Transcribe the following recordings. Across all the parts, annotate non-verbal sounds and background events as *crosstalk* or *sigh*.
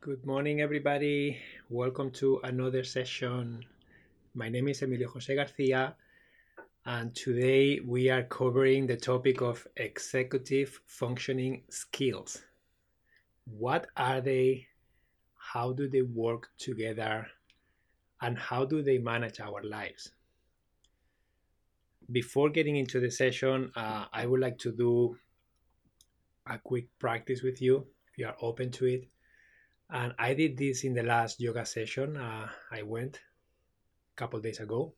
Good morning, everybody. Welcome to another session. My name is Emilio Jose Garcia, and today we are covering the topic of executive functioning skills. What are they? How do they work together? And how do they manage our lives? Before getting into the session, uh, I would like to do a quick practice with you if you are open to it and I did this in the last yoga session. Uh, I went a couple days ago.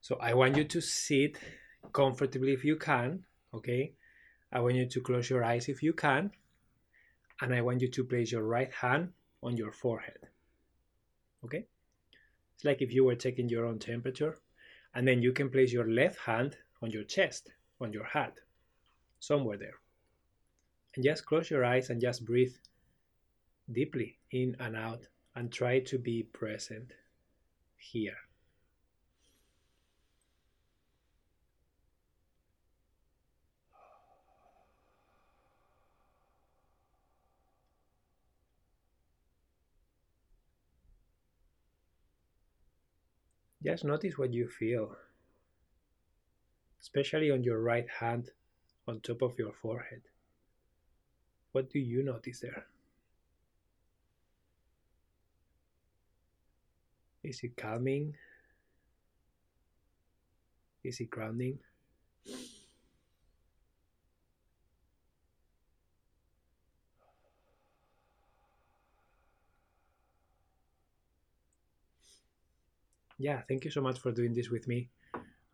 So I want you to sit comfortably if you can. Okay. I want you to close your eyes if you can. And I want you to place your right hand on your forehead. Okay. It's like if you were taking your own temperature. And then you can place your left hand on your chest, on your heart, somewhere there. And just close your eyes and just breathe deeply in and out and try to be present here. Just notice what you feel, especially on your right hand on top of your forehead. What do you notice there? Is it calming? Is it grounding? Yeah, thank you so much for doing this with me.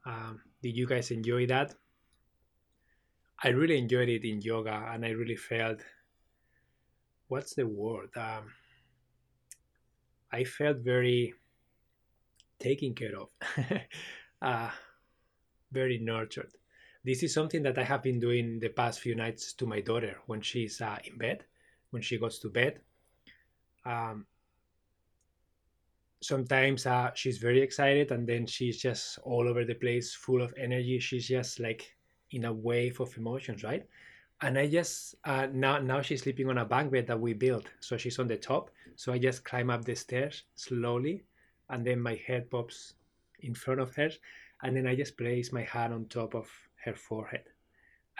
Um, did you guys enjoy that? I really enjoyed it in yoga and I really felt what's the word? Um, I felt very taken care of, *laughs* uh, very nurtured. This is something that I have been doing the past few nights to my daughter when she's uh, in bed, when she goes to bed. Um, sometimes uh, she's very excited and then she's just all over the place, full of energy. She's just like in a wave of emotions, right? And I just uh, now now she's sleeping on a bunk bed that we built, so she's on the top. So I just climb up the stairs slowly and then my head pops in front of her and then i just place my hand on top of her forehead.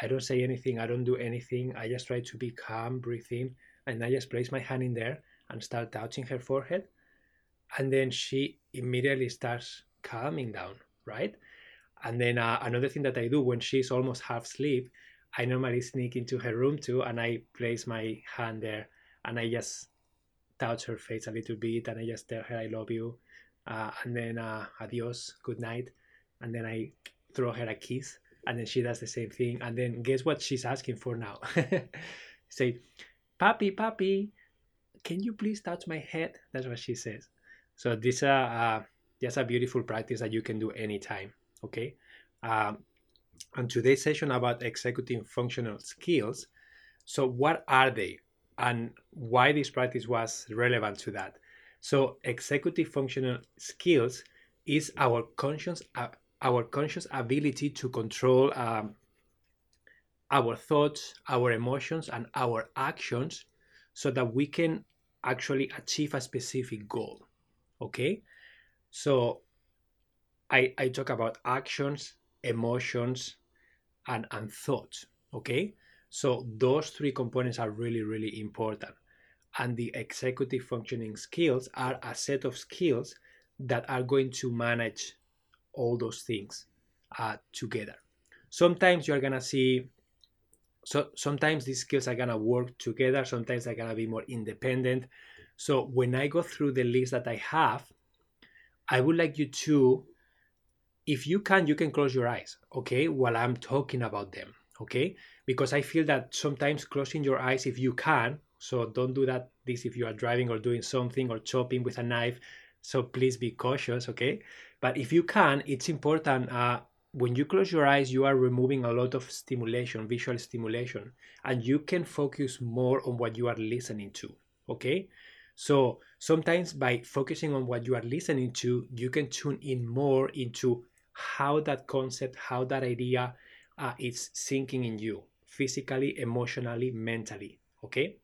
I don't say anything i don't do anything i just try to be calm breathe in and i just place my hand in there and start touching her forehead and then she immediately starts calming down right? And then uh, another thing that i do when she's almost half asleep i normally sneak into her room too and i place my hand there and i just touch her face a little bit and i just tell her i love you uh, and then uh, adios, good night, and then I throw her a kiss, and then she does the same thing, and then guess what she's asking for now? *laughs* Say, papi, papi, can you please touch my head? That's what she says. So this is uh, uh, just a beautiful practice that you can do anytime. Okay. Um, and today's session about executing functional skills. So what are they, and why this practice was relevant to that? So executive functional skills is our conscious uh, our conscious ability to control um, our thoughts, our emotions, and our actions, so that we can actually achieve a specific goal. Okay, so I I talk about actions, emotions, and and thoughts. Okay, so those three components are really really important and the executive functioning skills are a set of skills that are going to manage all those things uh, together. Sometimes you're gonna see, so sometimes these skills are gonna work together. Sometimes they're gonna be more independent. So when I go through the list that I have, I would like you to, if you can, you can close your eyes, okay, while I'm talking about them, okay? Because I feel that sometimes closing your eyes, if you can, so don't do that this if you are driving or doing something or chopping with a knife. So please be cautious, okay? But if you can, it's important. Uh, when you close your eyes, you are removing a lot of stimulation, visual stimulation, and you can focus more on what you are listening to, okay? So sometimes by focusing on what you are listening to, you can tune in more into how that concept, how that idea uh, is sinking in you physically, emotionally, mentally. Okay.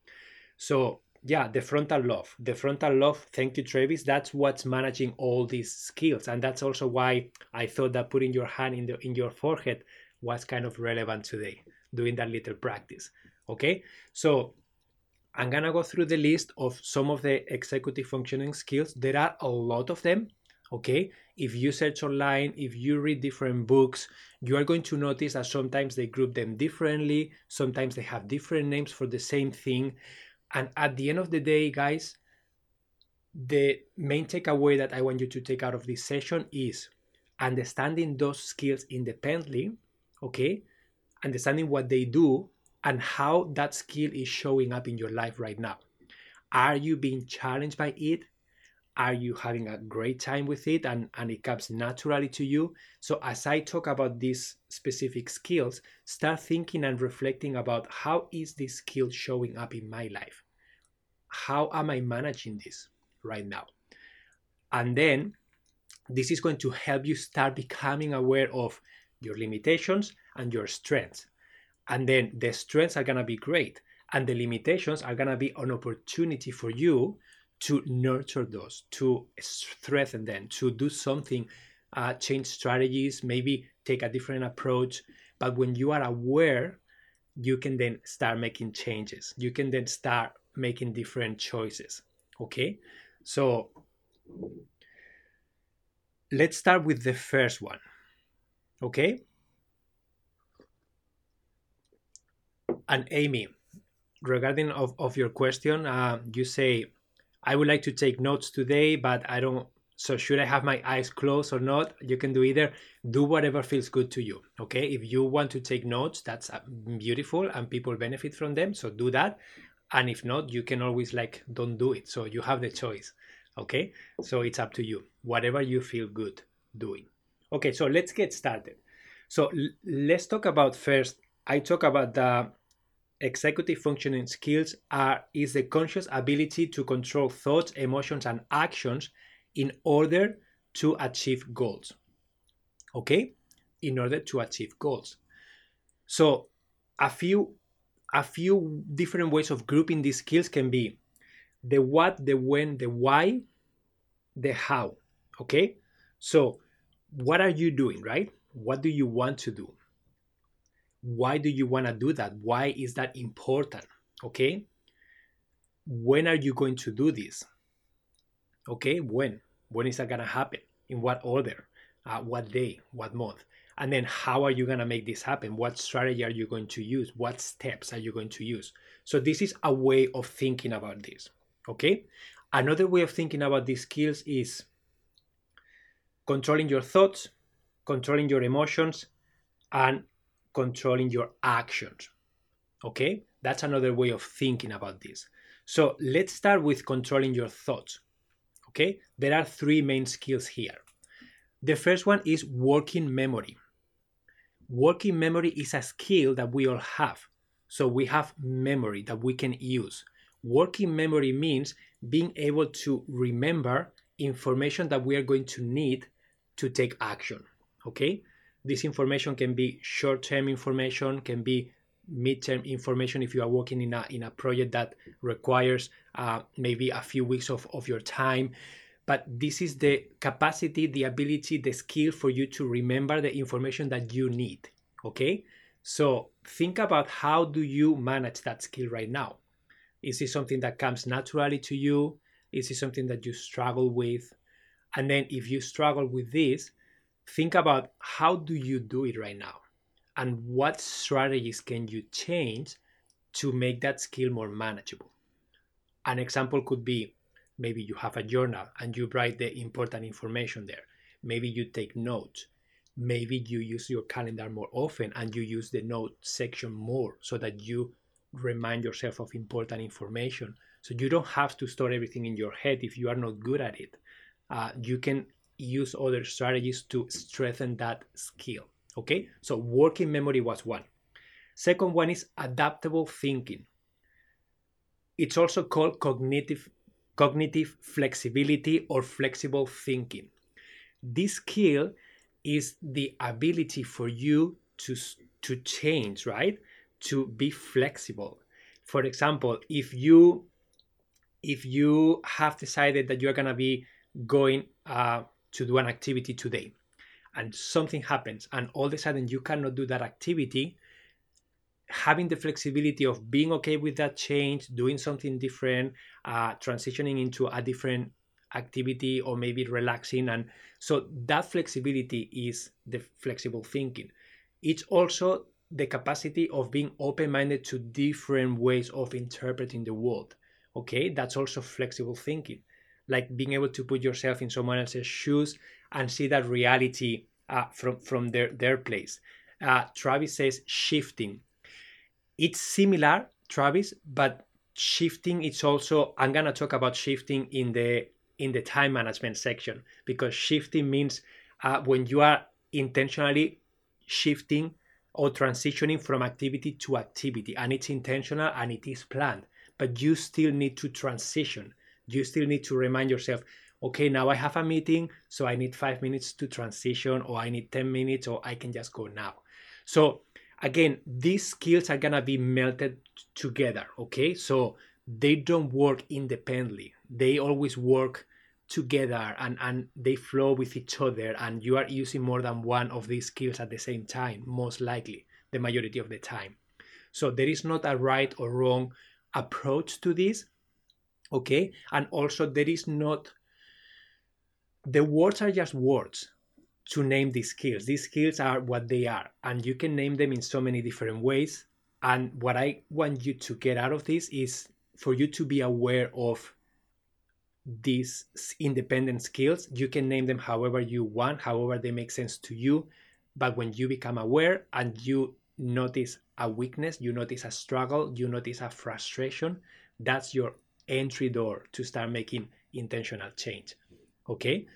So yeah, the frontal lobe. The frontal lobe, thank you, Travis. That's what's managing all these skills. And that's also why I thought that putting your hand in the in your forehead was kind of relevant today, doing that little practice. Okay. So I'm gonna go through the list of some of the executive functioning skills. There are a lot of them. Okay. If you search online, if you read different books, you are going to notice that sometimes they group them differently, sometimes they have different names for the same thing and at the end of the day, guys, the main takeaway that I want you to take out of this session is understanding those skills independently, okay? Understanding what they do and how that skill is showing up in your life right now. Are you being challenged by it? Are you having a great time with it and, and it comes naturally to you? So, as I talk about these specific skills, start thinking and reflecting about how is this skill showing up in my life? How am I managing this right now? And then this is going to help you start becoming aware of your limitations and your strengths. And then the strengths are going to be great, and the limitations are going to be an opportunity for you to nurture those, to strengthen them, to do something, uh, change strategies, maybe take a different approach. But when you are aware, you can then start making changes. You can then start making different choices. Okay, so let's start with the first one. Okay, and Amy, regarding of, of your question, uh, you say I would like to take notes today, but I don't. So, should I have my eyes closed or not? You can do either. Do whatever feels good to you. Okay. If you want to take notes, that's uh, beautiful and people benefit from them. So, do that. And if not, you can always like, don't do it. So, you have the choice. Okay. So, it's up to you. Whatever you feel good doing. Okay. So, let's get started. So, let's talk about first. I talk about the executive functioning skills are is the conscious ability to control thoughts, emotions, and actions in order to achieve goals. Okay? In order to achieve goals. So a few a few different ways of grouping these skills can be the what, the when, the why, the how. Okay? So what are you doing, right? What do you want to do? Why do you want to do that? Why is that important? Okay? When are you going to do this? Okay? When? When is that going to happen? In what order? Uh, what day? What month? And then how are you going to make this happen? What strategy are you going to use? What steps are you going to use? So this is a way of thinking about this okay? Another way of thinking about these skills is controlling your thoughts controlling your emotions and controlling your actions. Okay, that's another way of thinking about this. So let's start with controlling your thoughts. Okay, there are three main skills here. The first one is working memory. Working memory is a skill that we all have. So we have memory that we can use. Working memory means being able to remember information that we are going to need to take action. Okay, this information can be short-term information, can be mid-term information if you are working in a in a project that requires uh, maybe a few weeks of, of your time. But this is the capacity the ability the skill for you to remember the information that you need okay? So think about how do you manage that skill right now? Is it something that comes naturally to you? Is it something that you struggle with? And then if you struggle with this think about how do you do it right now? And what strategies can you change to make that skill more manageable? An example could be maybe you have a journal and you write the important information there. Maybe you take notes. Maybe you use your calendar more often and you use the note section more so that you remind yourself of important information. So you don't have to store everything in your head if you are not good at it. Uh, you can use other strategies to strengthen that skill. Okay, so working memory was one. Second one is adaptable thinking. It's also called cognitive cognitive flexibility or flexible thinking. This skill is the ability for you to to change, right? To be flexible. For example, if you if you have decided that you're to be going uh, to do an activity today. And something happens and all of a sudden you cannot do that activity. Having the flexibility of being okay with that change doing something different uh, transitioning into a different activity or maybe relaxing. And so that flexibility is the flexible thinking. It's also the capacity of being open-minded to different ways of interpreting the world okay? That's also flexible thinking like being able to put yourself in someone else's shoes and see that reality uh, from from their their place. Uh, travis says shifting. It's similar travis but shifting it's also i'm gonna talk about shifting in the in the time management section because shifting means uh, when you are intentionally shifting or transitioning from activity to activity and it's intentional and it is planned but you still need to transition you still need to remind yourself okay now i have a meeting so i need five minutes to transition or i need 10 minutes or i can just go now. So again these skills are gonna be melted together okay? So they don't work independently. They always work together and, and they flow with each other and you are using more than one of these skills at the same time most likely the majority of the time. So there is not a right or wrong approach to this okay and also there is not the words are just words to name these skills these skills are what they are and you can name them in so many different ways and what i want you to get out of this is for you to be aware of these independent skills. You can name them however you want, however they make sense to you. But when you become aware and you notice a weakness, you notice a struggle, you notice a frustration, that's your entry door to start making intentional change. Okay?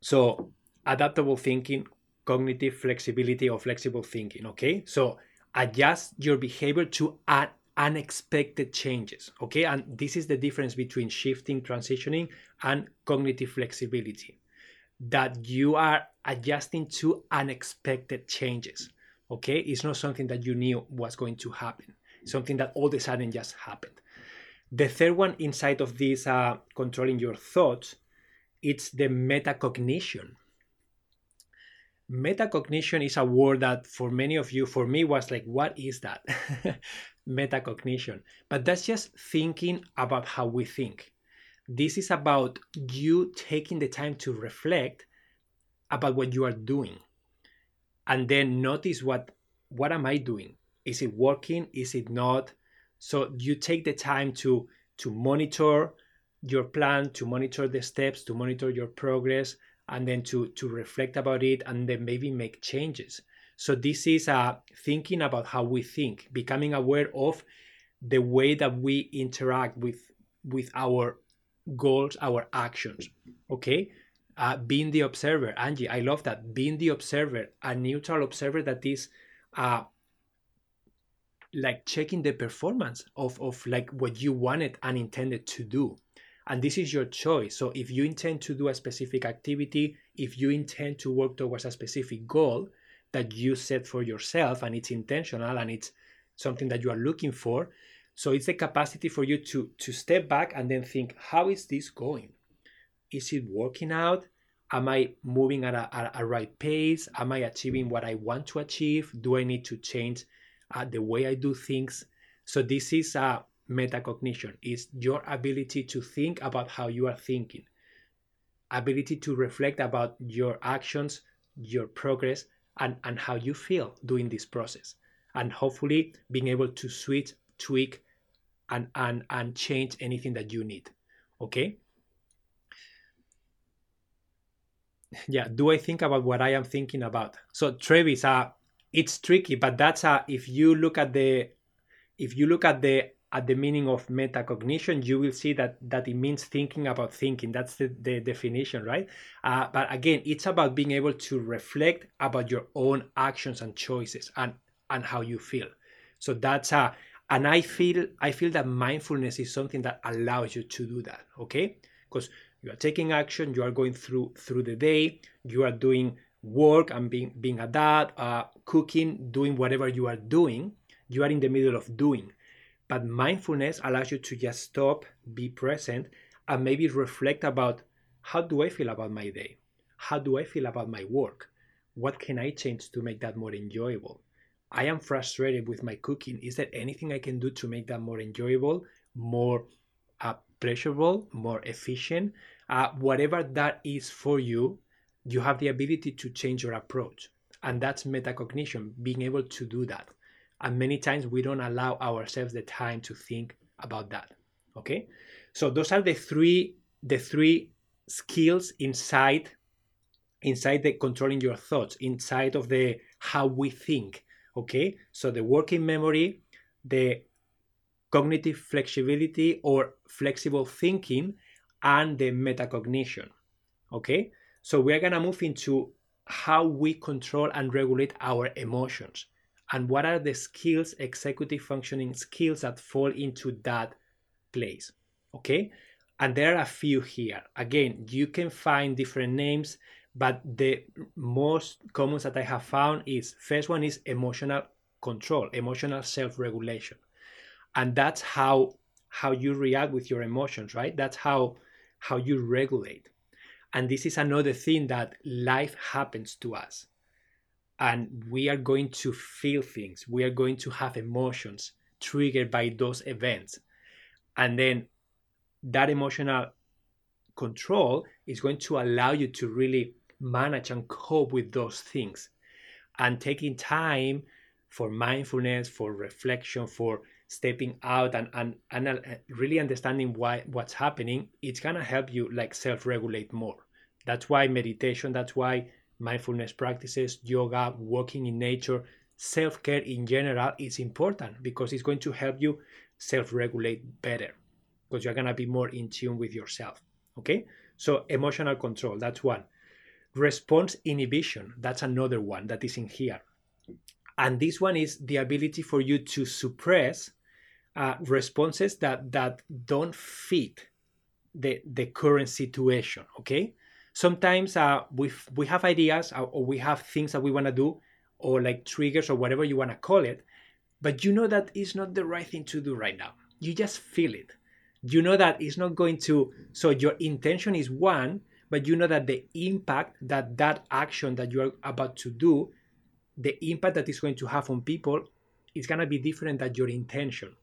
So, adaptable thinking, cognitive flexibility, or flexible thinking. Okay? So, adjust your behavior to unexpected changes. Okay, and this is the difference between shifting, transitioning, and cognitive flexibility that you are adjusting to unexpected changes. Okay, it's not something that you knew was going to happen, something that all of a sudden just happened. The third one inside of this uh, controlling your thoughts, it's the metacognition. Metacognition is a word that for many of you, for me, was like, what is that? *laughs* metacognition. But that's just thinking about how we think. This is about you taking the time to reflect about what you are doing and then notice what what am I doing? Is it working? Is it not? So you take the time to to monitor your plan, to monitor the steps, to monitor your progress, and then to to reflect about it and then maybe make changes. So this is uh, thinking about how we think, becoming aware of the way that we interact with with our goals, our actions. Okay, uh, being the observer, Angie, I love that. Being the observer, a neutral observer that is uh, like checking the performance of of like what you wanted and intended to do. And this is your choice. So if you intend to do a specific activity if you intend to work towards a specific goal that you set for yourself and it's intentional and it's something that you are looking for so it's the capacity for you to to step back and then think how is this going? Is it working out? Am i moving at a, at a right pace? Am i achieving what i want to achieve? Do i need to change uh, the way i do things. So this is a metacognition. It's your ability to think about how you are thinking. Ability to reflect about your actions your progress and, and how you feel doing this process. And hopefully being able to switch tweak and and and change anything that you need. Okay? *laughs* Yeah do i think about what i am thinking about? So travis uh it's tricky but that's uh if you look at the if you look at the at the meaning of metacognition, you will see that that it means thinking about thinking. That's the, the definition, right? Uh, but again, it's about being able to reflect about your own actions and choices and and how you feel. So that's a and I feel I feel that mindfulness is something that allows you to do that. Okay, because you are taking action, you are going through through the day, you are doing work and being being a dad, uh, cooking, doing whatever you are doing. You are in the middle of doing But mindfulness allows you to just stop, be present, and maybe reflect about how do I feel about my day? How do I feel about my work? What can I change to make that more enjoyable? I am frustrated with my cooking. Is there anything I can do to make that more enjoyable, more uh, pleasurable, more efficient? Uh, whatever that is for you, you have the ability to change your approach. And that's metacognition, being able to do that. And many times we don't allow ourselves the time to think about that. Okay? So those are the three the three skills inside inside the controlling your thoughts, inside of the how we think. Okay? So the working memory, the cognitive flexibility or flexible thinking, and the metacognition. Okay? So we're gonna move into how we control and regulate our emotions and what are the skills, executive functioning skills that fall into that place. Okay? And there are a few here. Again, you can find different names, but the most common that I have found is first one is emotional control, emotional self-regulation. And that's how how you react with your emotions, right? That's how how you regulate. And this is another thing that life happens to us. And we are going to feel things, we are going to have emotions triggered by those events. And then that emotional control is going to allow you to really manage and cope with those things. And taking time for mindfulness, for reflection, for stepping out and, and, and uh, really understanding why what's happening it's gonna help you like self-regulate more. That's why meditation that's why mindfulness practices yoga walking in nature self-care in general is important because it's going to help you self-regulate better because you're gonna be more in tune with yourself okay? So emotional control that's one. Response inhibition that's another one that is in here. And this one is the ability for you to suppress uh, responses that that don't fit the the current situation okay? Sometimes uh, we we have ideas uh, or we have things that we want to do or like triggers or whatever you want to call it but you know that it's not the right thing to do right now. You just feel it. You know that it's not going to so your intention is one but you know that the impact that that action that you are about to do the impact that is going to have on people is going to be different than your intention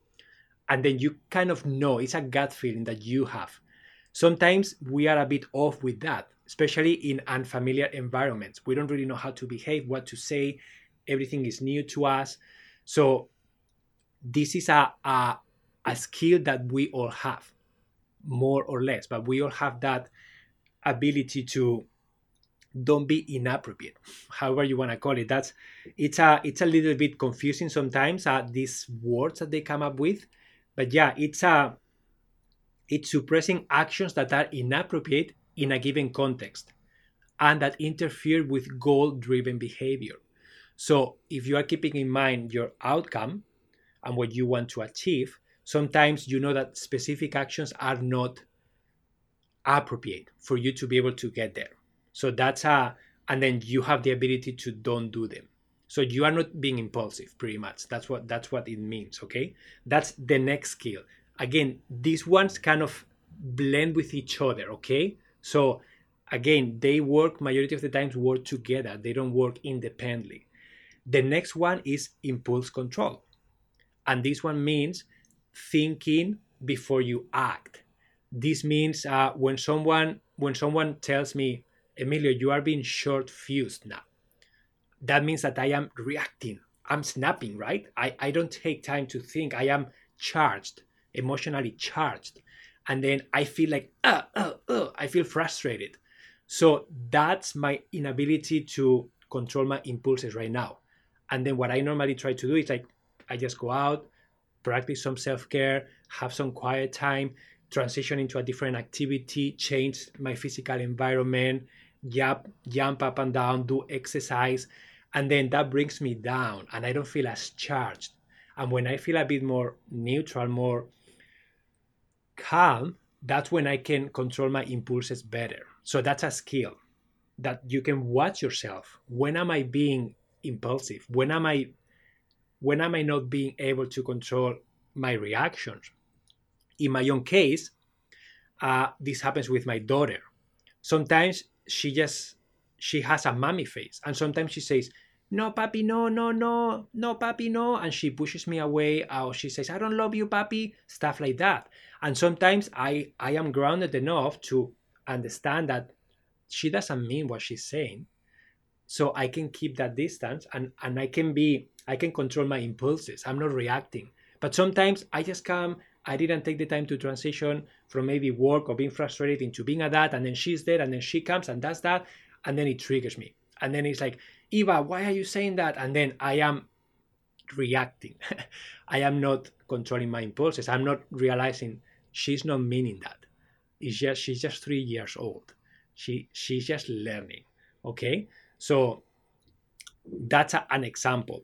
and then you kind of know it's a gut feeling that you have. Sometimes we are a bit off with that, especially in unfamiliar environments. We don't really know how to behave, what to say. Everything is new to us. So this is a, a, a skill that we all have, more or less, but we all have that ability to don't be inappropriate however you want to call it that's it's a it's a little bit confusing sometimes uh, these words that they come up with but yeah, it's a uh, it's suppressing actions that are inappropriate in a given context and that interfere with goal-driven behavior. So if you are keeping in mind your outcome and what you want to achieve, sometimes you know that specific actions are not appropriate for you to be able to get there. So that's a and then you have the ability to don't do them so you are not being impulsive pretty much. That's what that's what it means okay? That's the next skill. Again these ones kind of blend with each other okay? So again they work majority of the times work together. They don't work independently. The next one is impulse control. And this one means thinking before you act. This means uh, when someone when someone tells me emilio you are being short fused now that means that I am reacting. I'm snapping, right? I, I don't take time to think. I am charged, emotionally charged. And then I feel like, uh, uh, uh, I feel frustrated. So that's my inability to control my impulses right now. And then what I normally try to do is like, I just go out, practice some self care, have some quiet time, transition into a different activity, change my physical environment, jump, jump up and down, do exercise, and then that brings me down and i don't feel as charged and when i feel a bit more neutral more calm that's when i can control my impulses better so that's a skill that you can watch yourself when am i being impulsive when am i when am i not being able to control my reactions. In my own case, uh, this happens with my daughter. Sometimes she just she has a mommy face, and sometimes she says, "No, papi, no, no, no, no, papi, no," and she pushes me away, or she says, "I don't love you, papi," stuff like that. And sometimes I I am grounded enough to understand that she doesn't mean what she's saying, so I can keep that distance, and and I can be I can control my impulses. I'm not reacting. But sometimes I just come I didn't take the time to transition from maybe work or being frustrated into being a dad, and then she's there, and then she comes and does that, and then it triggers me. And then it's like, Eva, why are you saying that? And then I am reacting. *laughs* I am not controlling my impulses. I'm not realizing she's not meaning that. It's just she's just three years old. She she's just learning. Okay, so that's a, an example.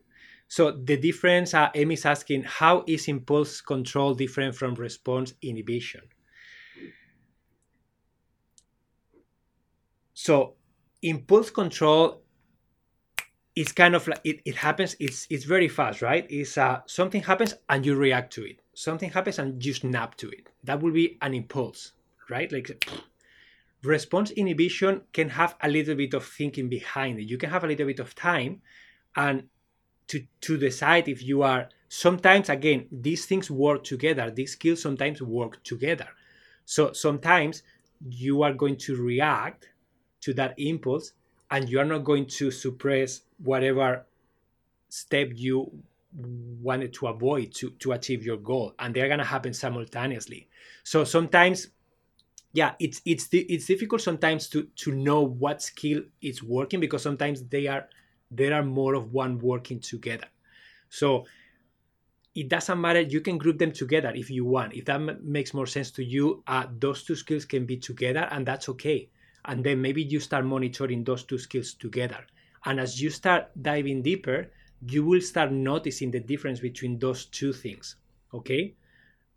So the difference, uh, Amy's asking, how is impulse control different from response inhibition? So impulse control is kind of like it, it happens, it's it's very fast, right? It's uh, something happens and you react to it. Something happens and you snap to it. That will be an impulse, right? Like response inhibition can have a little bit of thinking behind it. You can have a little bit of time and to to decide if you are sometimes again these things work together. These skills sometimes work together. So sometimes you are going to react to that impulse and you are not going to suppress whatever step you wanted to avoid to, to achieve your goal and they're going to happen simultaneously. So sometimes yeah it's it's it's difficult sometimes to to know what skill is working because sometimes they are there are more of one working together. So it doesn't matter. You can group them together if you want. If that m- makes more sense to you, uh, those two skills can be together, and that's okay. And then maybe you start monitoring those two skills together. And as you start diving deeper, you will start noticing the difference between those two things. Okay.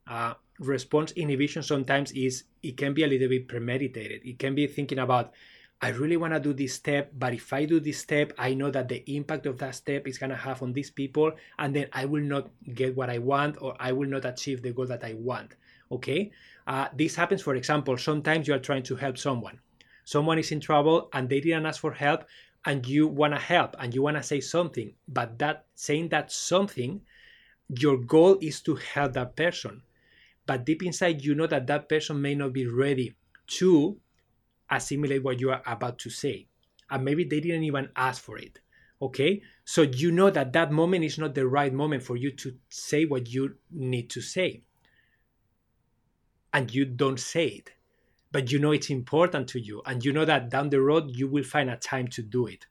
Uh, response inhibition sometimes is it can be a little bit premeditated. It can be thinking about I really want to do this step, but if I do this step, I know that the impact of that step is going to have on these people, and then I will not get what I want or I will not achieve the goal that I want. Okay? Uh, this happens, for example, sometimes you are trying to help someone. Someone is in trouble and they didn't ask for help, and you want to help and you want to say something, but that saying that something, your goal is to help that person. But deep inside, you know that that person may not be ready to assimilate what you are about to say. And maybe they didn't even ask for it. Okay? So you know that that moment is not the right moment for you to say what you need to say. And you don't say it. But you know it's important to you. And you know that down the road you will find a time to do it.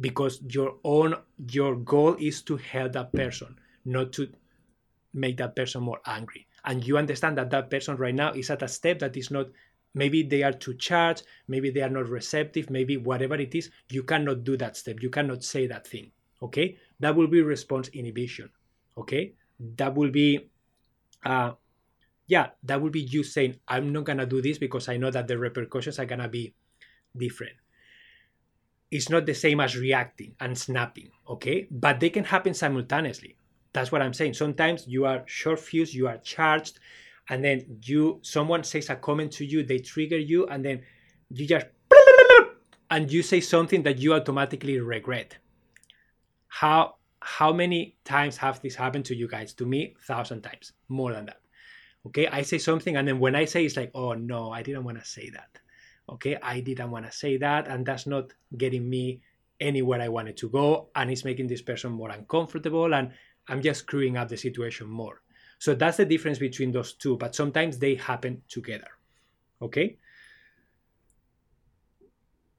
Because your own your goal is to help that person, not to make that person more angry. And you understand that that person right now is at a step that is not maybe they are too charged maybe they are not receptive maybe whatever it is you cannot do that step you cannot say that thing okay? That will be response inhibition okay? That will be uh yeah that will be you saying i'm not gonna do this because i know that the repercussions are gonna be different. It's not the same as reacting and snapping okay? But they can happen simultaneously. That's what i'm saying. Sometimes you are short fused you are charged and then you someone says a comment to you they trigger you and then you just and you say something that you automatically regret. How how many times have this happened to you guys? To me thousand times more than that. Okay i say something and then when i say it's like oh no i didn't want to say that. Okay i didn't want to say that and that's not getting me anywhere i wanted to go and it's making this person more uncomfortable and i'm just screwing up the situation more so that's the difference between those two, but sometimes they happen together. Okay?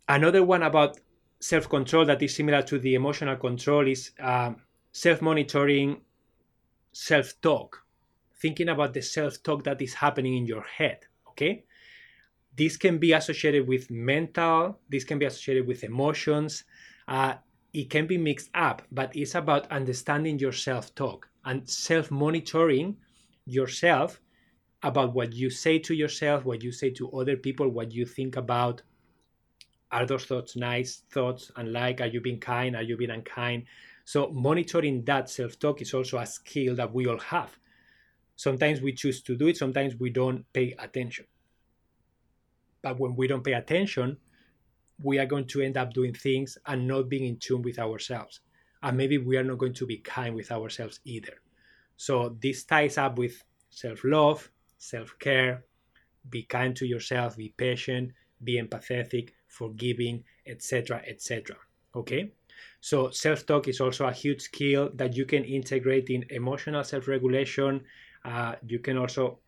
Another one about self control that is similar to the emotional control is um, self monitoring, self talk, thinking about the self talk that is happening in your head. Okay? This can be associated with mental, this can be associated with emotions. Uh, it can be mixed up, but it's about understanding your self talk and self monitoring yourself about what you say to yourself, what you say to other people, what you think about. Are those thoughts nice thoughts and like? Are you being kind? Are you being unkind? So, monitoring that self talk is also a skill that we all have. Sometimes we choose to do it, sometimes we don't pay attention. But when we don't pay attention, we are going to end up doing things and not being in tune with ourselves. And maybe we are not going to be kind with ourselves either. So this ties up with self love, self care, be kind to yourself, be patient, be empathetic, forgiving, etc. etc. Okay? So self talk is also a huge skill that you can integrate in emotional self regulation. Uh, you can also,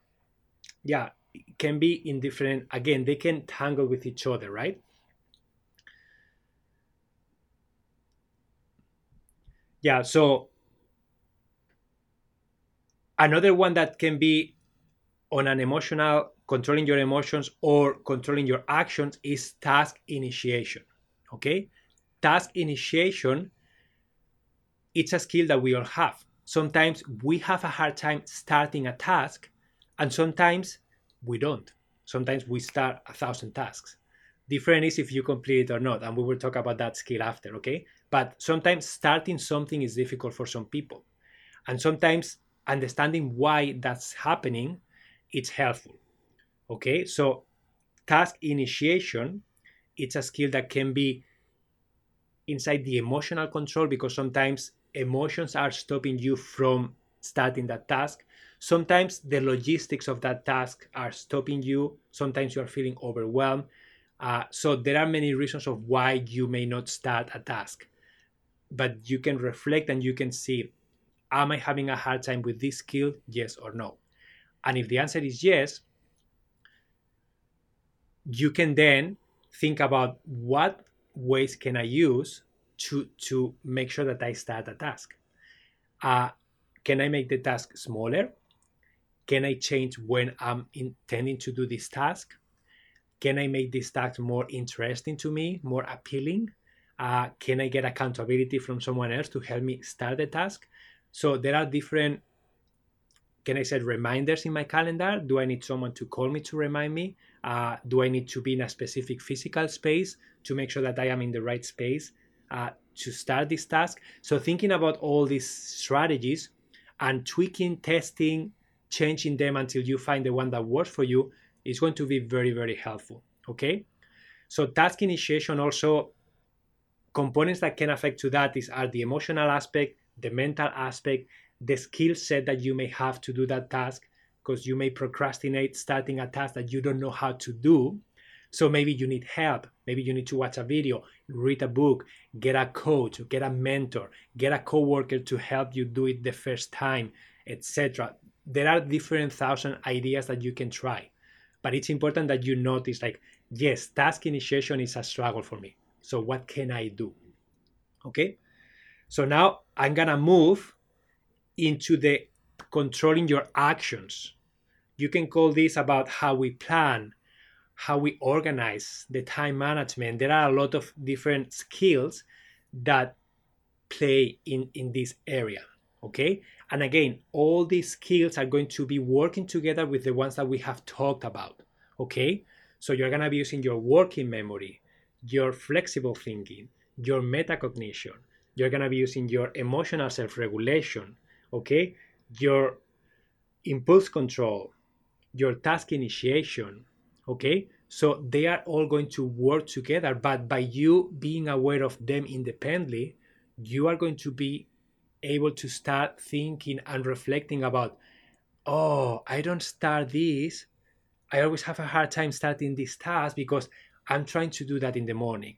yeah, can be in different, again, they can tangle with each other, right? Yeah, so another one that can be on an emotional controlling your emotions or controlling your actions is task initiation okay? Task initiation it's a skill that we all have. Sometimes we have a hard time starting a task and sometimes we don't. Sometimes we start a thousand tasks different is if you complete it or not and we will talk about that skill after okay? But sometimes starting something is difficult for some people and sometimes understanding why that's happening it's helpful okay? So task initiation it's a skill that can be inside the emotional control because sometimes emotions are stopping you from starting that task. Sometimes the logistics of that task are stopping you. Sometimes you are feeling overwhelmed uh, so there are many reasons of why you may not start a task but you can reflect and you can see am i having a hard time with this skill yes or no and if the answer is yes you can then think about what ways can I use to to make sure that I start a task. Uh, can I make the task smaller? Can I change when I'm intending to do this task? Can I make this task more interesting to me, more appealing? Uh, can I get accountability from someone else to help me start the task? So there are different can I set reminders in my calendar? Do I need someone to call me to remind me? Uh, do I need to be in a specific physical space to make sure that I am in the right space uh, to start this task? So, thinking about all these strategies and tweaking, testing, changing them until you find the one that works for you is going to be very, very helpful. Okay. So, task initiation also components that can affect to that is are the emotional aspect, the mental aspect, the skill set that you may have to do that task because you may procrastinate starting a task that you don't know how to do. So maybe you need help. Maybe you need to watch a video, read a book, get a coach, get a mentor, get a coworker to help you do it the first time, etc. There are different thousand ideas that you can try. But it's important that you notice like, yes, task initiation is a struggle for me. So what can I do? Okay? So now I'm gonna move into the controlling your actions. You can call this about how we plan, how we organize the time management. There are a lot of different skills that play in, in this area. Okay. And again, all these skills are going to be working together with the ones that we have talked about. Okay. So you're going to be using your working memory, your flexible thinking, your metacognition. You're going to be using your emotional self regulation, okay your impulse control your task initiation okay so they are all going to work together but by you being aware of them independently you are going to be able to start thinking and reflecting about oh i don't start this i always have a hard time starting this task because i'm trying to do that in the morning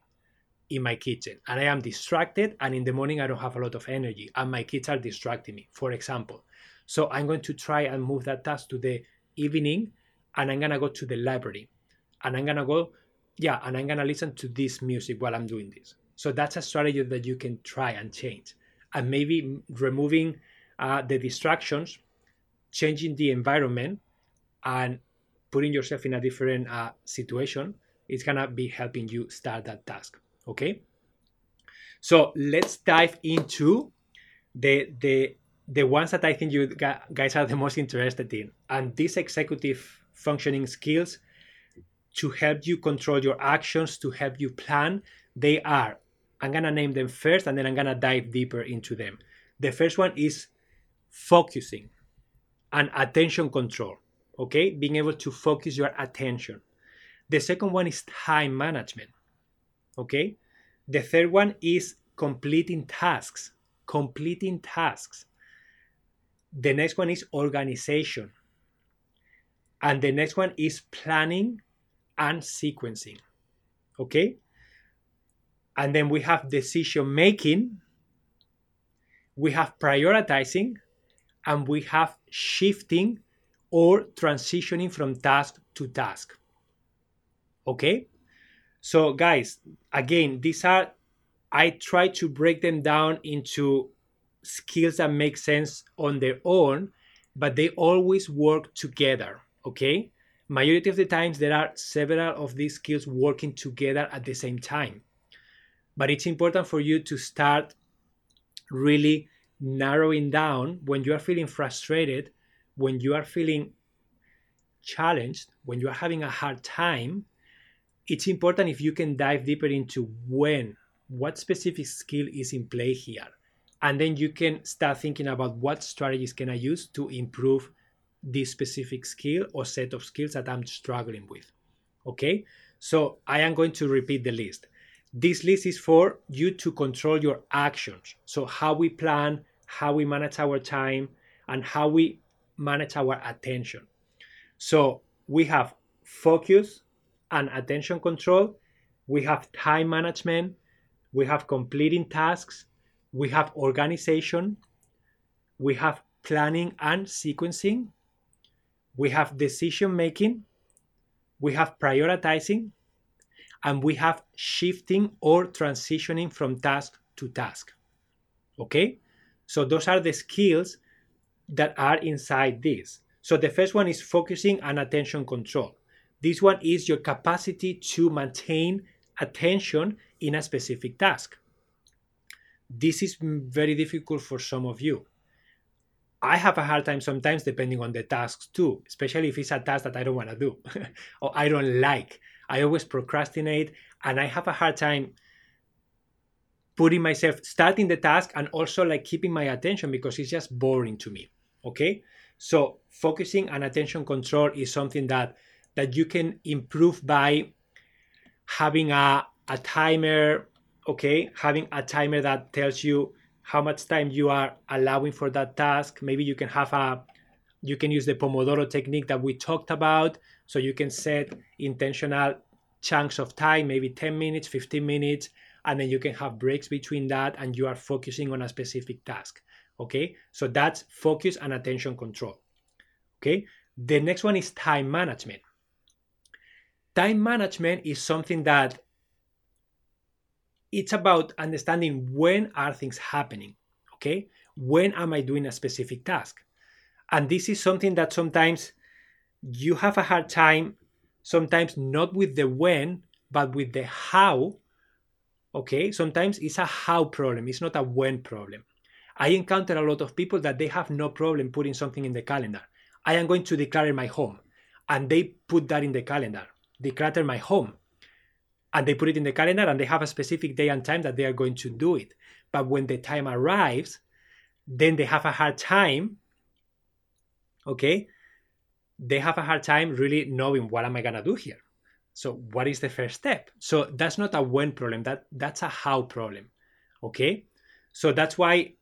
in my kitchen and I am distracted and in the morning I don't have a lot of energy and my kids are distracting me, for example. So I'm going to try and move that task to the evening and I'm gonna go to the library and I'm gonna go, yeah, and I'm gonna listen to this music while I'm doing this. So that's a strategy that you can try and change. And maybe removing uh, the distractions, changing the environment, and putting yourself in a different uh, situation is gonna be helping you start that task okay? So let's dive into the the the ones that i think you guys are the most interested in and these executive functioning skills to help you control your actions to help you plan they are i'm gonna name them first and then i'm gonna dive deeper into them the first one is focusing and attention control. Okay, being able to focus your attention. The second one is time management. Okay, the third one is completing tasks. Completing tasks. The next one is organization. And the next one is planning and sequencing. Okay? And then we have decision making, we have prioritizing, and we have shifting or transitioning from task to task. Okay? So, guys, again, these are, I try to break them down into skills that make sense on their own, but they always work together. Okay? Majority of the times, there are several of these skills working together at the same time. But it's important for you to start really narrowing down when you are feeling frustrated, when you are feeling challenged, when you are having a hard time, it's important if you can dive deeper into when, what specific skill is in play here. And then you can start thinking about what strategies can I use to improve this specific skill or set of skills that I'm struggling with. Okay, so I am going to repeat the list. This list is for you to control your actions. So, how we plan, how we manage our time, and how we manage our attention. So, we have focus, and attention control, we have time management, we have completing tasks, we have organization, we have planning and sequencing, we have decision making, we have prioritizing, and we have shifting or transitioning from task to task. Okay? So those are the skills that are inside this. So the first one is focusing and attention control. This one is your capacity to maintain attention in a specific task. This is very difficult for some of you. I have a hard time sometimes depending on the tasks too, especially if it's a task that I don't want to do *laughs* or I don't like. I always procrastinate and I have a hard time putting myself starting the task and also like keeping my attention because it's just boring to me. Okay? So focusing and attention control is something that that you can improve by having a, a timer, okay? Having a timer that tells you how much time you are allowing for that task. Maybe you can have a you can use the Pomodoro technique that we talked about. So you can set intentional chunks of time, maybe 10 minutes, 15 minutes, and then you can have breaks between that and you are focusing on a specific task. Okay, so that's focus and attention control. Okay, the next one is time management time management is something that it's about understanding when are things happening okay when am i doing a specific task and this is something that sometimes you have a hard time sometimes not with the when but with the how okay sometimes it's a how problem it's not a when problem i encounter a lot of people that they have no problem putting something in the calendar i am going to declare my home and they put that in the calendar declutter my home. And they put it in the calendar and they have a specific day and time that they are going to do it. But when the time arrives, then they have a hard time, okay? They have a hard time really knowing what am I gonna do here. So what is the first step? So that's not a when problem, that that's a how problem. Okay? So that's why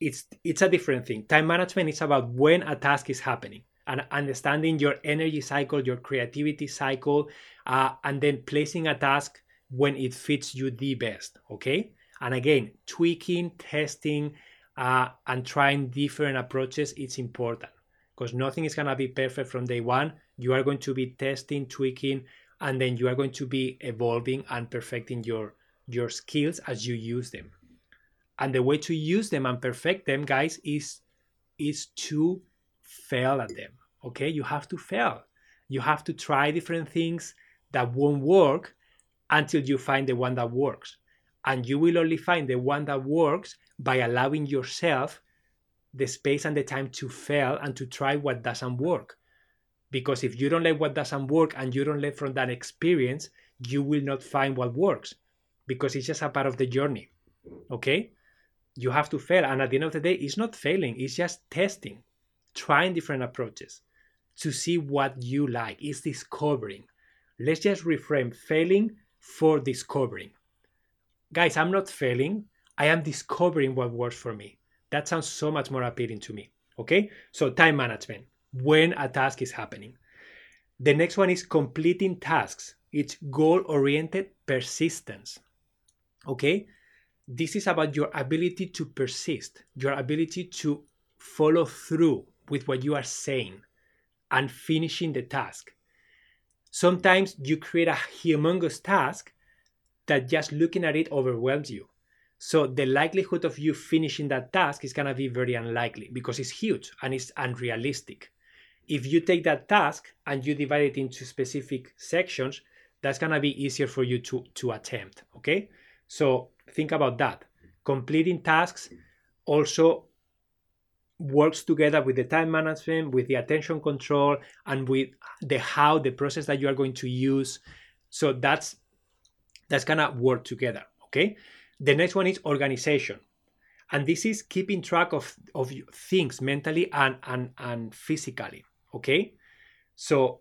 it's it's a different thing. Time management is about when a task is happening and understanding your energy cycle, your creativity cycle, uh, and then placing a task when it fits you the best. Okay. And again, tweaking, testing, uh, and trying different approaches it's important because nothing is going to be perfect from day one. You are going to be testing, tweaking, and then you are going to be evolving and perfecting your your skills as you use them. And the way to use them and perfect them, guys, is is to fail at them. Okay, you have to fail. You have to try different things that won't work until you find the one that works. And you will only find the one that works by allowing yourself the space and the time to fail and to try what doesn't work. Because if you don't let what doesn't work and you don't learn from that experience, you will not find what works because it's just a part of the journey. Okay? You have to fail. And at the end of the day, it's not failing, it's just testing trying different approaches to see what you like. Is discovering. Let's just reframe failing for discovering. Guys, I'm not failing. I am discovering what works for me. That sounds so much more appealing to me. Okay, so time management when a task is happening. The next one is completing tasks. It's goal oriented persistence. Okay, this is about your ability to persist, your ability to follow through with what you are saying and finishing the task. Sometimes you create a humongous task that just looking at it overwhelms you. So the likelihood of you finishing that task is going to be very unlikely because it's huge and it's unrealistic. If you take that task and you divide it into specific sections, that's going to be easier for you to, to attempt. Okay. So think about that. Completing tasks also works together with the time management, with the attention control, and with the how, the process that you are going to use. So that's that's gonna work together. Okay. The next one is organization. And this is keeping track of, of things mentally and, and, and physically. Okay. So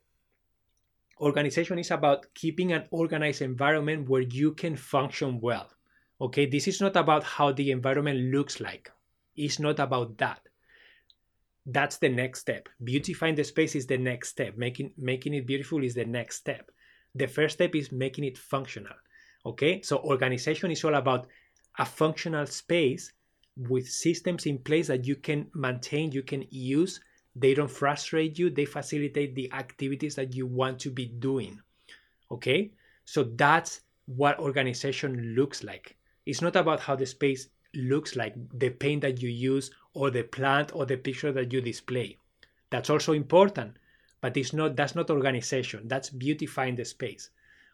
organization is about keeping an organized environment where you can function well. Okay. This is not about how the environment looks like. It's not about that. That's the next step. Beautifying the space is the next step. Making making it beautiful is the next step. The first step is making it functional. Okay, so organization is all about a functional space with systems in place that you can maintain, you can use. They don't frustrate you, they facilitate the activities that you want to be doing. Okay, so that's what organization looks like. It's not about how the space looks like, the paint that you use, or the plant or the picture that you display. That's also important, but it's not that's not organization. That's beautifying the space.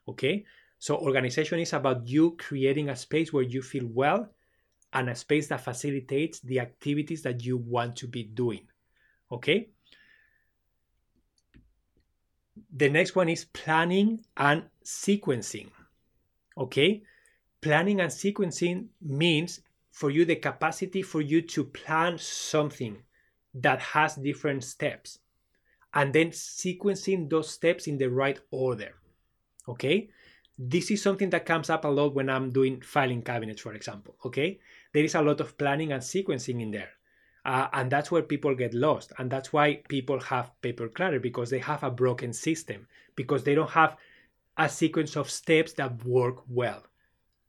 Okay? So organization is about you creating a space where you feel well and a space that facilitates the activities that you want to be doing. Okay? The next one is planning and sequencing. Okay? Planning and sequencing means for you the capacity for you to plan something that has different steps and then sequencing those steps in the right order. Okay? This is something that comes up a lot when I'm doing filing cabinets, for example. Okay, there is a lot of planning and sequencing in there, uh, and that's where people get lost, and that's why people have paper clutter because they have a broken system because they don't have a sequence of steps that work well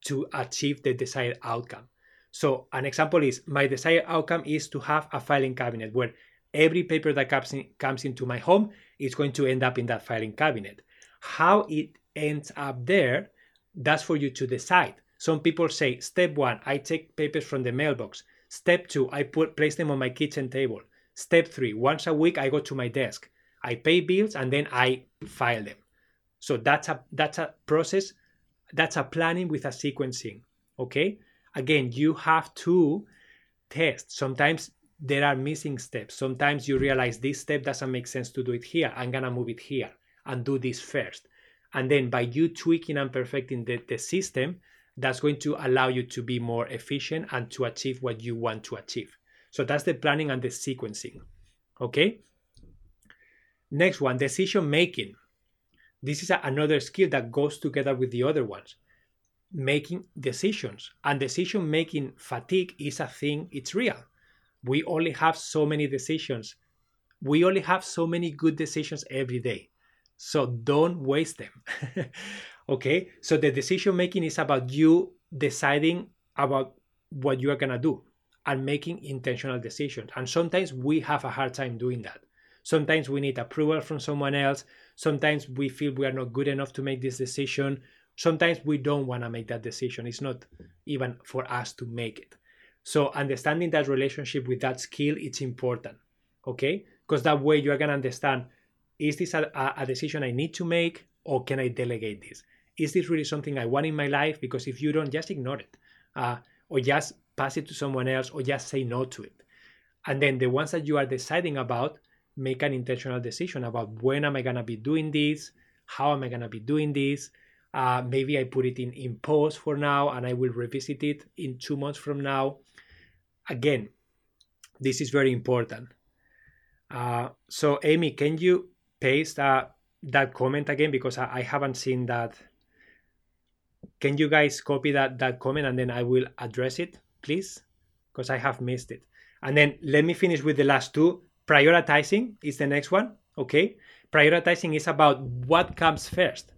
to achieve the desired outcome. So an example is my desired outcome is to have a filing cabinet where every paper that comes, in, comes into my home is going to end up in that filing cabinet. How it ends up there, that's for you to decide. Some people say, step one, I take papers from the mailbox. Step two, I put place them on my kitchen table. Step three, once a week I go to my desk. I pay bills and then I file them. So that's a that's a process. That's a planning with a sequencing. Okay. Again, you have to test. Sometimes there are missing steps. Sometimes you realize this step doesn't make sense to do it here. I'm gonna move it here and do this first. And then by you tweaking and perfecting the, the system, that's going to allow you to be more efficient and to achieve what you want to achieve. So that's the planning and the sequencing. Okay. Next one, decision making. This is a, another skill that goes together with the other ones. Making decisions and decision making fatigue is a thing, it's real. We only have so many decisions. We only have so many good decisions every day. So don't waste them. *laughs* okay? So the decision making is about you deciding about what you are going to do and making intentional decisions. And sometimes we have a hard time doing that. Sometimes we need approval from someone else. Sometimes we feel we are not good enough to make this decision. Sometimes we don't want to make that decision. It's not even for us to make it. So understanding that relationship with that skill, it's important. Okay? Because that way you are to understand is this a, a decision I need to make or can I delegate this? Is this really something I want in my life? Because if you don't, just ignore it uh, or just pass it to someone else or just say no to it. And then the ones that you are deciding about, make an intentional decision about when am I going to be doing this? How am I going to be doing this? Uh, maybe I put it in, in pause for now and I will revisit it in two months from now. Again, this is very important. Uh, so, Amy, can you paste that comment again because I, I haven't seen that. Can you guys copy that that comment and then I will address it, please? Because I have missed it. And then let me finish with the last two. Prioritizing is the next one. Okay, prioritizing is about what comes first.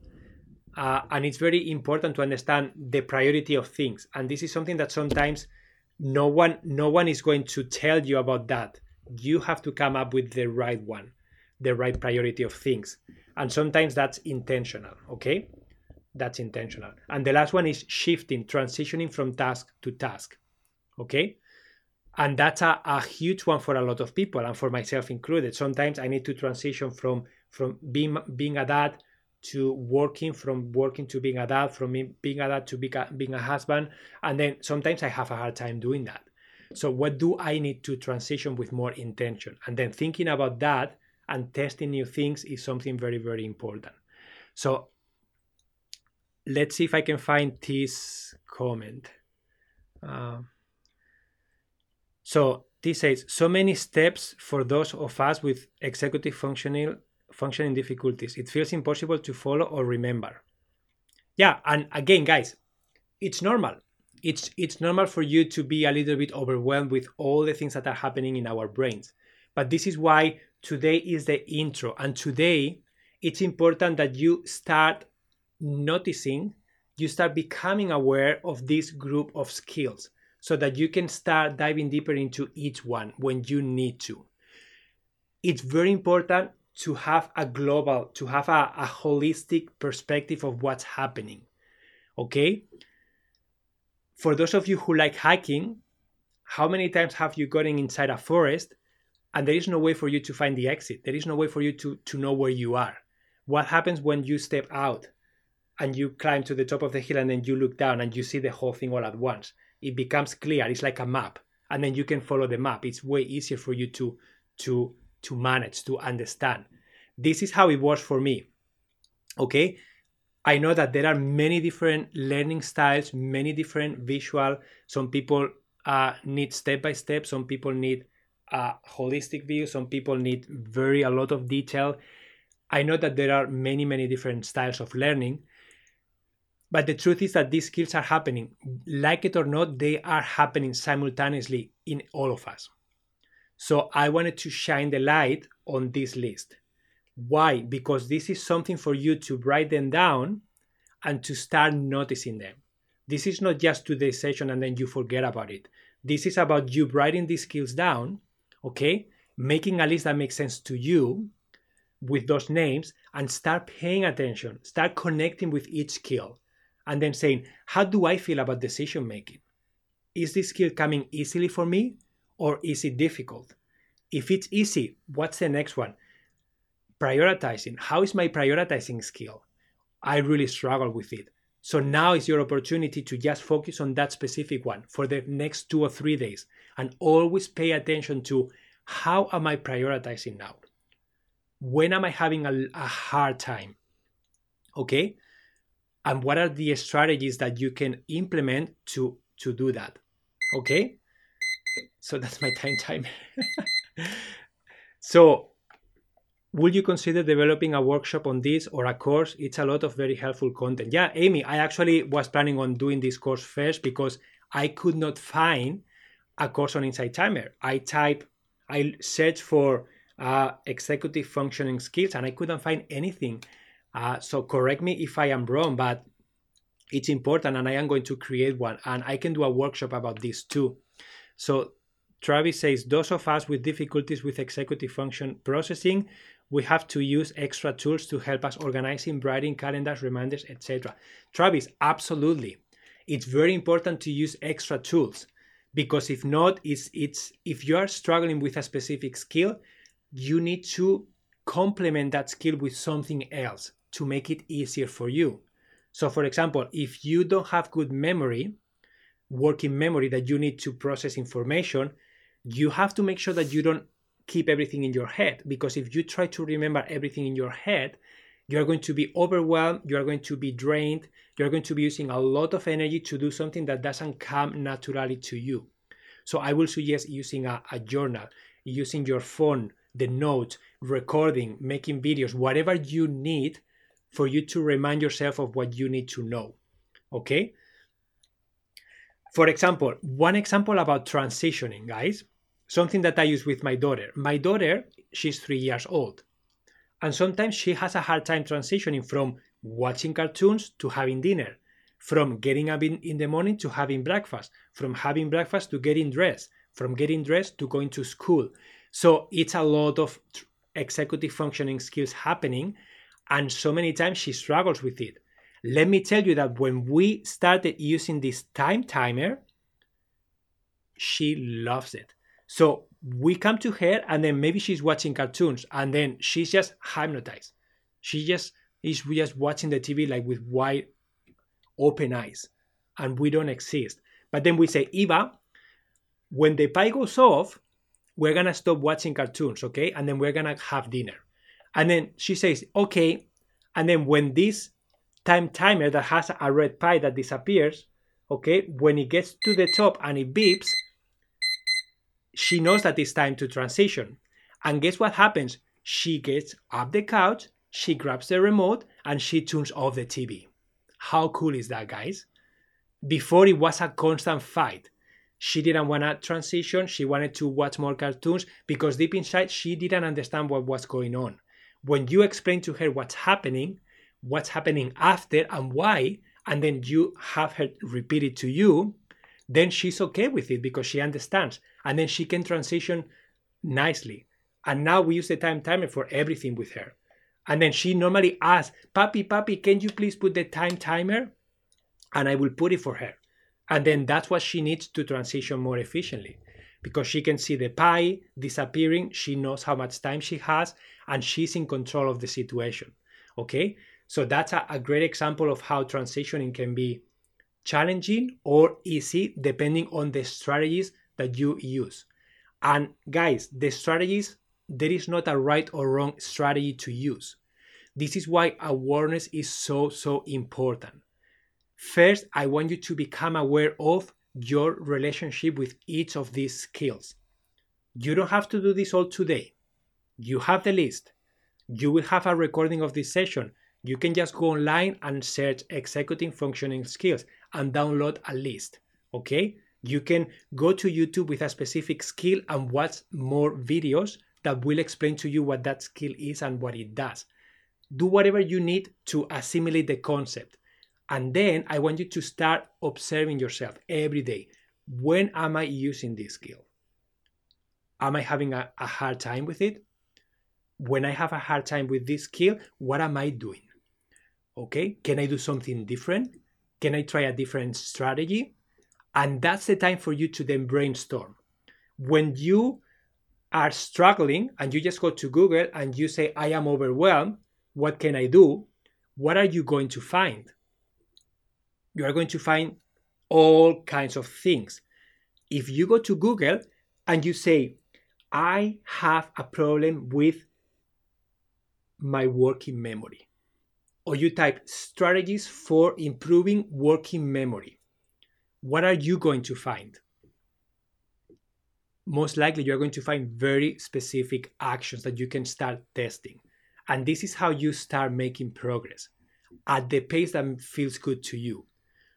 Uh, and it's very important to understand the priority of things and this is something that sometimes no one no one is going to tell you about that you have to come up with the right one the right priority of things. And sometimes that's intentional okay? That's intentional. And the last one is shifting transitioning from task to task okay? And that's a, a huge one for a lot of people and for myself included. Sometimes i need to transition from from being being a dad to working from working to being a dad from being a dad to being a, being a husband and then sometimes i have a hard time doing that. So what do i need to transition with more intention? And then thinking about that and testing new things is something very very important so let's see if i can find this comment uh, so this says so many steps for those of us with executive functional functioning difficulties. It feels impossible to follow or remember. Yeah, and again, guys, it's normal. It's it's normal for you to be a little bit overwhelmed with all the things that are happening in our brains. But this is why today is the intro. And today it's important that you start noticing, you start becoming aware of this group of skills so that you can start diving deeper into each one when you need to. It's very important to have a global, to have a, a holistic perspective of what's happening. Okay? For those of you who like hiking, how many times have you gotten inside a forest and there is no way for you to find the exit? There is no way for you to, to know where you are. What happens when you step out and you climb to the top of the hill and then you look down and you see the whole thing all at once? It becomes clear. It's like a map. And then you can follow the map. It's way easier for you to to to manage, to understand. This is how it works for me. Okay. I know that there are many different learning styles, many different visual. Some people uh, need step by step. Some people need a holistic view. Some people need very a lot of detail. I know that there are many, many different styles of learning. But the truth is that these skills are happening. Like it or not, they are happening simultaneously in all of us. So I wanted to shine the light on this list. Why? Because this is something for you to write them down and to start noticing them. This is not just today's session and then you forget about it. This is about you writing these skills down, okay? Making a list that makes sense to you with those names and start paying attention, start connecting with each skill, and then saying, How do I feel about decision making? Is this skill coming easily for me? or is it difficult? If it's easy, what's the next one? Prioritizing. How is my prioritizing skill? I really struggle with it. So now is your opportunity to just focus on that specific one for the next two or three days and always pay attention to how am I prioritizing now? When am I having a, a hard time? Okay? And what are the strategies that you can implement to to do that? Okay? so that's my time timer. *laughs* so would you consider developing a workshop on this or a course? It's a lot of very helpful content. Yeah, Amy, I actually was planning on doing this course first because I could not find a course on Insight Timer. I type, I search for uh, executive functioning skills and I couldn't find anything. Uh, so correct me if I am wrong, but it's important and I am going to create one and I can do a workshop about this too. So Travis says, those of us with difficulties with executive function processing, we have to use extra tools to help us organizing, writing calendars, reminders, etc. Travis, absolutely. It's very important to use extra tools because if not, it's it's if you are struggling with a specific skill, you need to complement that skill with something else to make it easier for you. So for example, if you don't have good memory, working memory that you need to process information, you have to make sure that you don't keep everything in your head because if you try to remember everything in your head, you are going to be overwhelmed, you are going to be drained, you are going to be using a lot of energy to do something that doesn't come naturally to you. So I will suggest using a, a journal, using your phone the notes, recording, making videos, whatever you need for you to remind yourself of what you need to know. Okay? For example, one example about transitioning, guys, something that I use with my daughter. My daughter, she's three years old. And sometimes she has a hard time transitioning from watching cartoons to having dinner, from getting up in, in the morning to having breakfast, from having breakfast to getting dressed, from getting dressed to going to school. So it's a lot of executive functioning skills happening. And so many times she struggles with it. Let me tell you that when we started using this time timer, she loves it. So we come to her and then maybe she's watching cartoons and then she's just hypnotized. She just is just watching the TV like with wide open eyes and we don't exist. But then we say, Eva, when the pie goes off, we're gonna stop watching cartoons, okay? And then we're gonna have dinner. And then she says, okay. And then when this time timer that has a red pie that disappears, okay, when it gets to the top and it beeps, she knows that it's time to transition. And guess what happens? She gets up the couch, she grabs the remote, and she turns off the TV. How cool is that, guys? Before it was a constant fight. She didn't want to transition, she wanted to watch more cartoons because deep inside she didn't understand what was going on. When you explain to her what's happening, what's happening after and why, and then you have her repeat it to you, then she's okay with it because she understands. And then she can transition nicely. And now we use the time timer for everything with her. And then she normally asks, Papi, Papi, can you please put the time timer? And I will put it for her. And then that's what she needs to transition more efficiently because she can see the pie disappearing. She knows how much time she has and she's in control of the situation. Okay. So that's a, a great example of how transitioning can be challenging or easy depending on the strategies that you use. And guys, the strategies, there is not a right or wrong strategy to use. This is why awareness is so, so important. First, I want you to become aware of your relationship with each of these skills. You don't have to do this all today. You have the list. You will have a recording of this session you can just go online and search executive functioning skills and download a list. Okay? You can go to YouTube with a specific skill and watch more videos that will explain to you what that skill is and what it does. Do whatever you need to assimilate the concept. And then I want you to start observing yourself every day. When am I using this skill? Am I having a, a hard time with it? When I have a hard time with this skill, what am I doing? okay can i do something different can i try a different strategy? And that's the time for you to then brainstorm. When you are struggling and you just go to google and you say i am overwhelmed. What can i do? What are you going to find? You are going to find all kinds of things. If you go to google and you say i have a problem with my working memory or you type strategies for improving working memory, what are you going to find? Most likely, you're going to find very specific actions that you can start testing. And this is how you start making progress at the pace that feels good to you.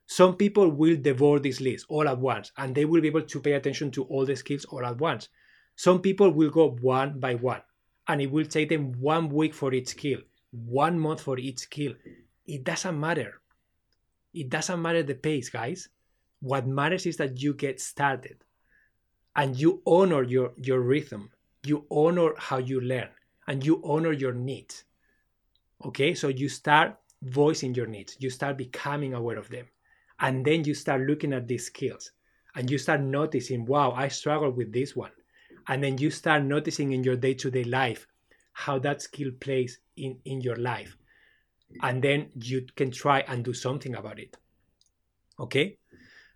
Some people will devour this list all at once and they will be able to pay attention to all the skills all at once. Some people will go one by one and it will take them one week for each skill one month for each skill. It doesn't matter. It doesn't matter the pace, guys. What matters is that you get started and you honor your, your rhythm. You honor how you learn and you honor your needs. Okay, so you start voicing your needs, you start becoming aware of them, and then you start looking at these skills and you start noticing, wow, I struggle with this one. And then you start noticing in your day to day life how that skill plays in, in your life. And then you can try and do something about it. Okay?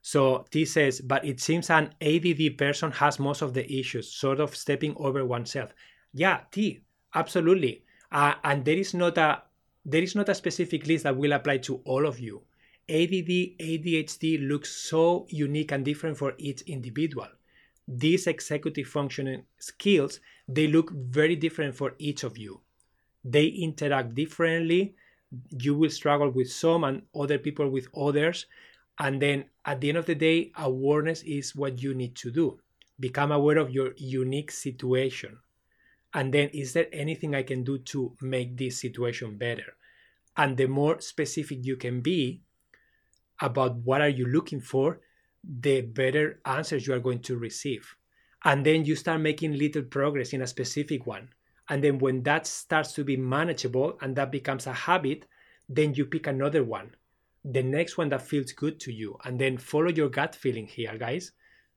So T says, but it seems an ADD person has most of the issues, sort of stepping over oneself. Yeah, T, absolutely. Uh, and there is not a there is not a specific list that will apply to all of you. ADD, ADHD looks so unique and different for each individual. These executive functioning skills they look very different for each of you. They interact differently. You will struggle with some and other people with others. And then at the end of the day, awareness is what you need to do. Become aware of your unique situation. And then, is there anything I can do to make this situation better? And the more specific you can be about what are you looking for, the better answers you are going to receive. And then you start making little progress in a specific one. And then when that starts to be manageable and that becomes a habit, then you pick another one, the next one that feels good to you. And then follow your gut feeling here, guys.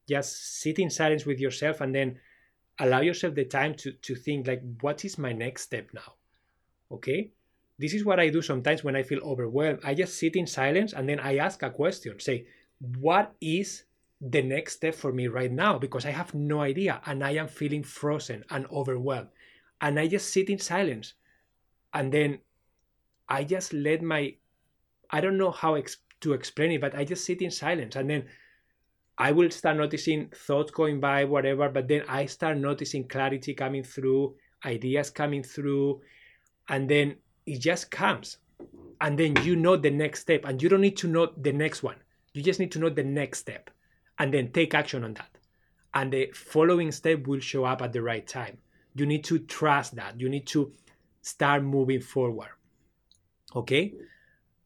Just sit in silence with yourself and then allow yourself the time to, to think like, what is my next step now? Okay. This is what I do sometimes when I feel overwhelmed. I just sit in silence and then I ask a question. Say, what is the next step for me right now? Because I have no idea and I am feeling frozen and overwhelmed. And I just sit in silence. And then I just let my, I don't know how ex- to explain it, but I just sit in silence. And then I will start noticing thoughts going by, whatever, but then I start noticing clarity coming through, ideas coming through, and then it just comes. And then you know the next step, and you don't need to know the next one. You just need to know the next step and then take action on that. And the following step will show up at the right time. You need to trust that. You need to start moving forward. Okay?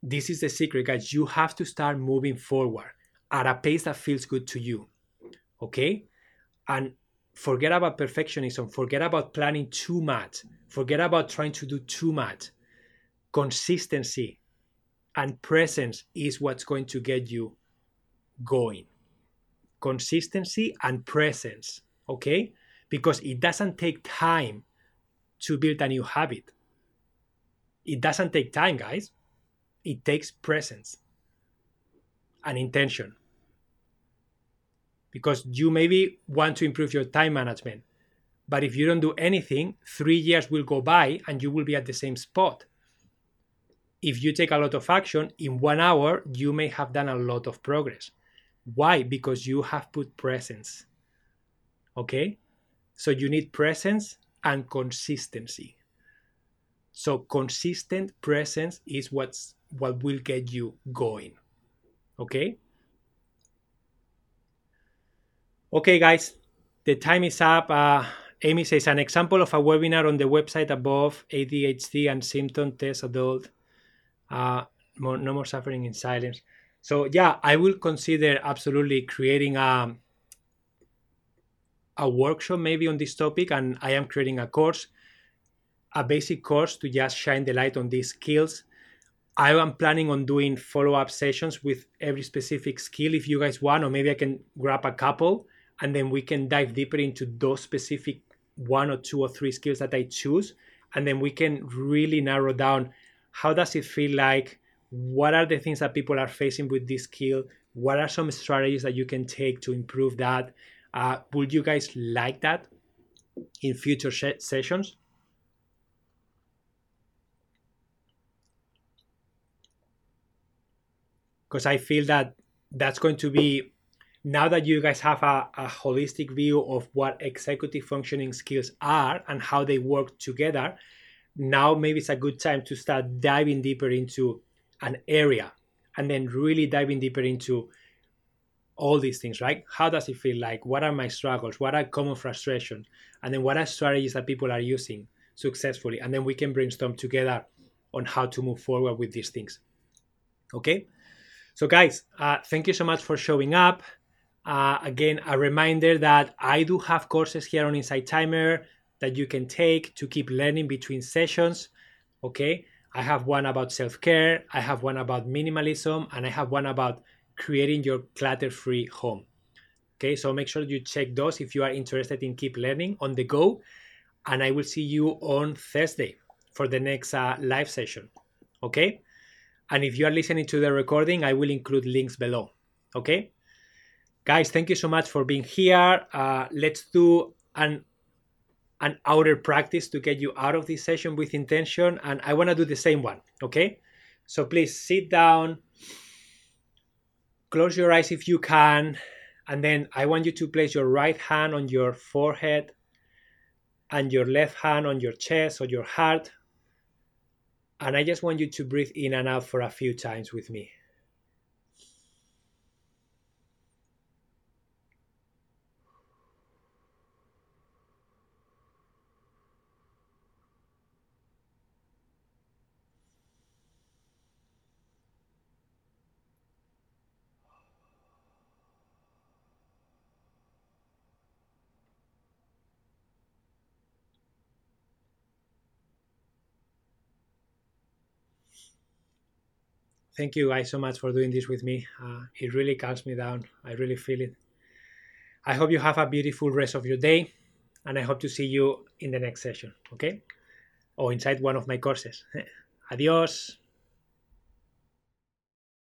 This is the secret, guys. You have to start moving forward at a pace that feels good to you. Okay? And forget about perfectionism, forget about planning too much, forget about trying to do too much. Consistency and presence is what's going to get you going. Consistency and presence, okay? Because it doesn't take time to build a new habit. It doesn't take time, guys. It takes presence and intention. Because you maybe want to improve your time management, but if you don't do anything, three years will go by and you will be at the same spot if you take a lot of action in one hour, you may have done a lot of progress. Why? Because you have put presence. Okay? So you need presence and consistency. So consistent presence is what's what will get you going. Okay? Okay, guys, the time is up. Uh, Amy says an example of a webinar on the website above ADHD and symptom test adult uh, more, no more suffering in silence. So yeah, I will consider absolutely creating a a workshop maybe on this topic, and I am creating a course, a basic course to just shine the light on these skills. I am planning on doing follow up sessions with every specific skill if you guys want, or maybe I can grab a couple and then we can dive deeper into those specific one or two or three skills that I choose. And then we can really narrow down how does it feel like what are the things that people are facing with this skill? What are some strategies that you can take to improve that? Uh, would you guys like that in future sh- sessions? Because i feel that that's going to be now that you guys have a, a, holistic view of what executive functioning skills are and how they work together now maybe it's a good time to start diving deeper into an area and then really diving deeper into all these things, right? How does it feel like? What are my struggles? What are common frustrations? And then what are strategies that people are using successfully? And then we can brainstorm together on how to move forward with these things. Okay? So, guys, uh, thank you so much for showing up. Uh, again, a reminder that I do have courses here on Insight Timer that you can take to keep learning between sessions. Okay, I have one about self care, I have one about minimalism, and I have one about creating your clutter free home. Okay, so make sure you check those if you are interested in keep learning on the go. And I will see you on Thursday for the next uh, live session. Okay, and if you are listening to the recording, I will include links below. Okay, guys, thank you so much for being here. Uh, let's do an an outer practice to get you out of this session with intention. And I want to do the same one. Okay. So please sit down, close your eyes if you can. And then I want you to place your right hand on your forehead and your left hand on your chest or your heart. And I just want you to breathe in and out for a few times with me. Thank you guys so much for doing this with me. Uh, it really calms me down. I really feel it. I hope you have a beautiful rest of your day, and I hope to see you in the next session, okay? Or inside one of my courses. *laughs* Adios.